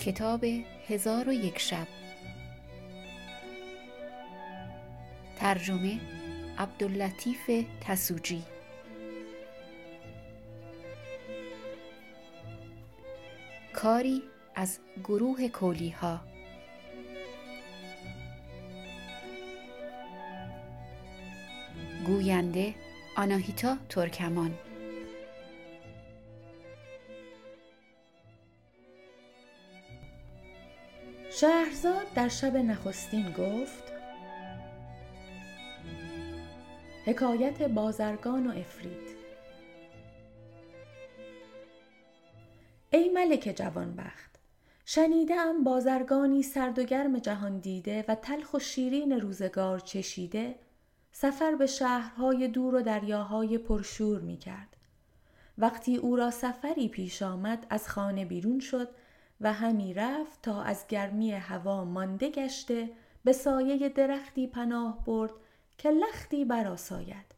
کتاب هزار و یک شب. ترجمه عبداللطیف تسوجی. کاری از گروه کولی ها گوینده آناهیتا ترکمان. شهرزاد در شب نخستین گفت حکایت بازرگان و افرید ای ملک جوانبخت شنیده ام بازرگانی سرد و گرم جهان دیده و تلخ و شیرین روزگار چشیده سفر به شهرهای دور و دریاهای پرشور می کرد. وقتی او را سفری پیش آمد از خانه بیرون شد و همی رفت تا از گرمی هوا مانده گشته به سایه درختی پناه برد که لختی براساید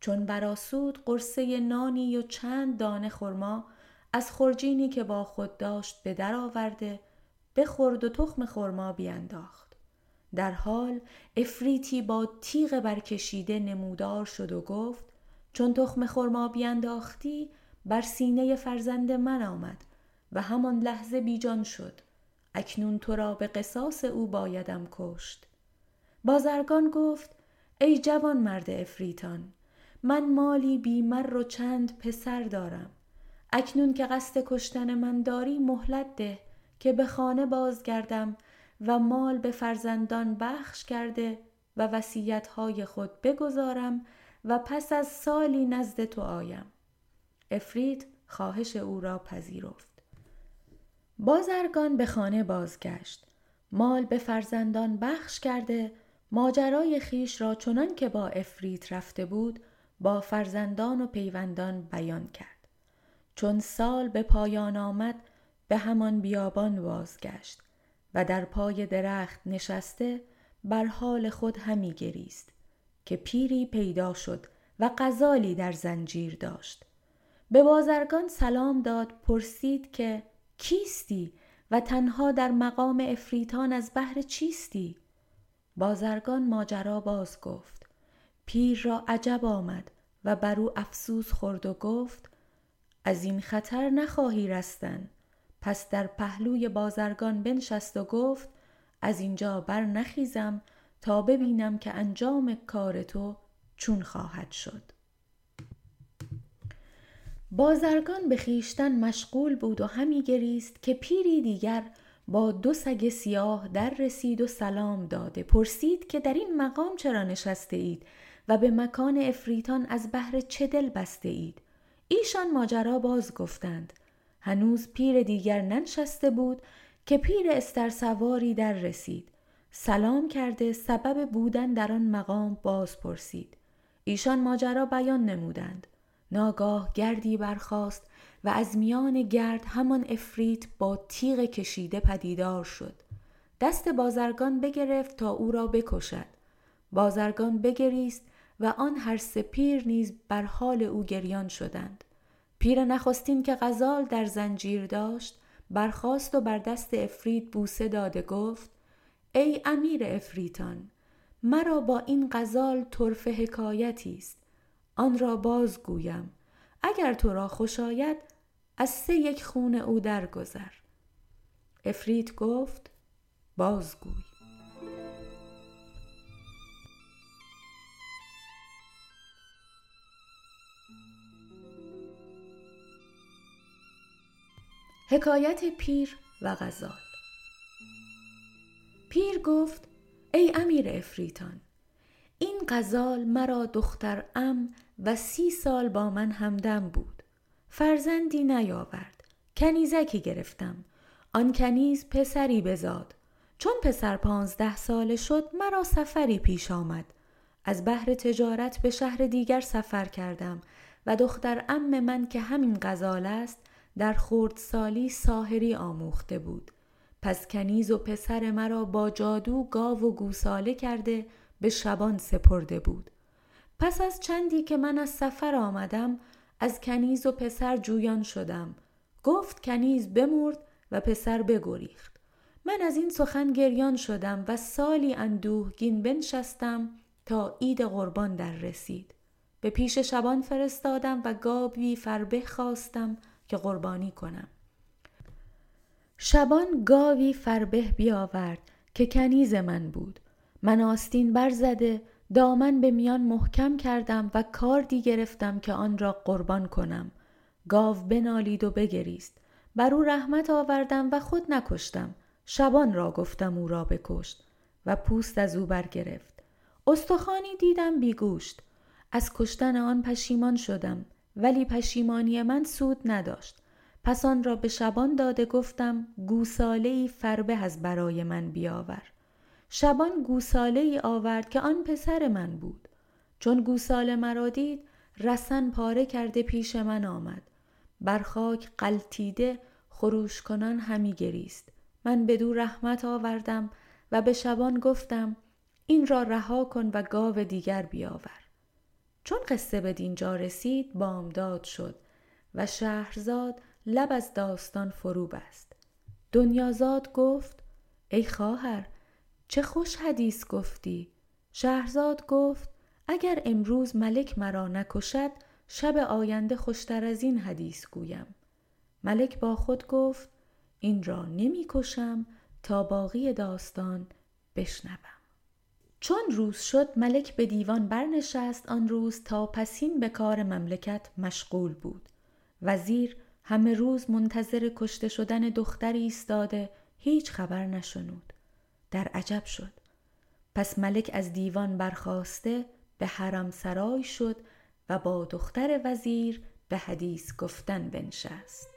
چون براسود قرصه نانی و چند دانه خرما از خرجینی که با خود داشت به در آورده بخورد و تخم خرما بیانداخت در حال افریتی با تیغ برکشیده نمودار شد و گفت چون تخم خرما بیانداختی بر سینه فرزند من آمد. و همان لحظه بیجان شد. اکنون تو را به قصاص او بایدم کشت. بازرگان گفت ای جوان مرد افریتان من مالی بیمر و چند پسر دارم. اکنون که قصد کشتن من داری مهلت ده که به خانه بازگردم و مال به فرزندان بخش کرده و وسیعتهای خود بگذارم و پس از سالی نزد تو آیم. افرید خواهش او را پذیرفت. بازرگان به خانه بازگشت. مال به فرزندان بخش کرده ماجرای خیش را چنان که با افریت رفته بود با فرزندان و پیوندان بیان کرد. چون سال به پایان آمد به همان بیابان بازگشت و در پای درخت نشسته بر حال خود همی گریست که پیری پیدا شد و غزالی در زنجیر داشت. به بازرگان سلام داد پرسید که کیستی و تنها در مقام افریتان از بهر چیستی؟ بازرگان ماجرا باز گفت. پیر را عجب آمد و بر او افسوس خورد و گفت از این خطر نخواهی رستن. پس در پهلوی بازرگان بنشست و گفت از اینجا بر نخیزم تا ببینم که انجام کار تو چون خواهد شد. بازرگان به خیشتن مشغول بود و همی گریست که پیری دیگر با دو سگ سیاه در رسید و سلام داده. پرسید که در این مقام چرا نشسته اید و به مکان افریتان از بهر چه دل بسته اید؟ ایشان ماجرا باز گفتند. هنوز پیر دیگر ننشسته بود که پیر استر سواری در رسید. سلام کرده سبب بودن در آن مقام باز پرسید. ایشان ماجرا بیان نمودند. ناگاه گردی برخاست و از میان گرد همان افریت با تیغ کشیده پدیدار شد. دست بازرگان بگرفت تا او را بکشد. بازرگان بگریست و آن هر سپیر نیز بر حال او گریان شدند. پیر نخستین که غزال در زنجیر داشت برخاست و بر دست افرید بوسه داده گفت ای امیر افریتان مرا با این غزال طرف حکایتی است. آن را بازگویم اگر تو را خوش آید از سه یک خون او درگذر. افرید گفت بازگوی حکایت پیر و غزال. پیر گفت ای امیر افریتان غزال مرا دختر ام و سی سال با من همدم بود. فرزندی نیاورد. کنیزکی گرفتم. آن کنیز پسری بزاد. چون پسر پانزده ساله شد مرا سفری پیش آمد. از بهر تجارت به شهر دیگر سفر کردم و دختر ام من که همین غزال است در خورد سالی ساهری آموخته بود. پس کنیز و پسر مرا با جادو گاو و گوساله کرده به شبان سپرده بود. پس از چندی که من از سفر آمدم از کنیز و پسر جویان شدم. گفت کنیز بمرد و پسر بگریخت. من از این سخن گریان شدم و سالی اندوهگین بنشستم تا عید قربان در رسید. به پیش شبان فرستادم و گاوی فربه خواستم که قربانی کنم. شبان گاوی فربه بیاورد که کنیز من بود. من آستین برزده دامن به میان محکم کردم و کاردی گرفتم که آن را قربان کنم. گاو بنالید و بگریست. بر او رحمت آوردم و خود نکشتم. شبان را گفتم او را بکشت و پوست از او برگرفت استخوانی دیدم بیگوشت. از کشتن آن پشیمان شدم ولی پشیمانی من سود نداشت. پس آن را به شبان داده گفتم گوساله ای فربه از برای من بیاور. شبان گوساله ای آورد که آن پسر من بود. چون گوساله مرا دید رسن پاره کرده پیش من آمد. بر خاک قلتیده خروش کنان همی گریست. من بدو رحمت آوردم و به شبان گفتم این را رها کن و گاو دیگر بیاور. چون قصه به دینجا رسید بامداد شد و شهرزاد لب از داستان فرو بست. دنیازاد گفت ای خواهر چه خوش حدیث گفتی؟ شهرزاد گفت اگر امروز ملک مرا نکشد شب آینده خوشتر از این حدیث گویم. ملک با خود گفت این را نمی کشم تا باقی داستان بشنوم. چون روز شد ملک به دیوان برنشست آن روز تا پسین به کار مملکت مشغول بود. وزیر همه روز منتظر کشته شدن دختری ایستاده هیچ خبر نشنود. در عجب شد. پس ملک از دیوان برخواسته به حرم سرای شد و با دختر وزیر به حدیث گفتن بنشست.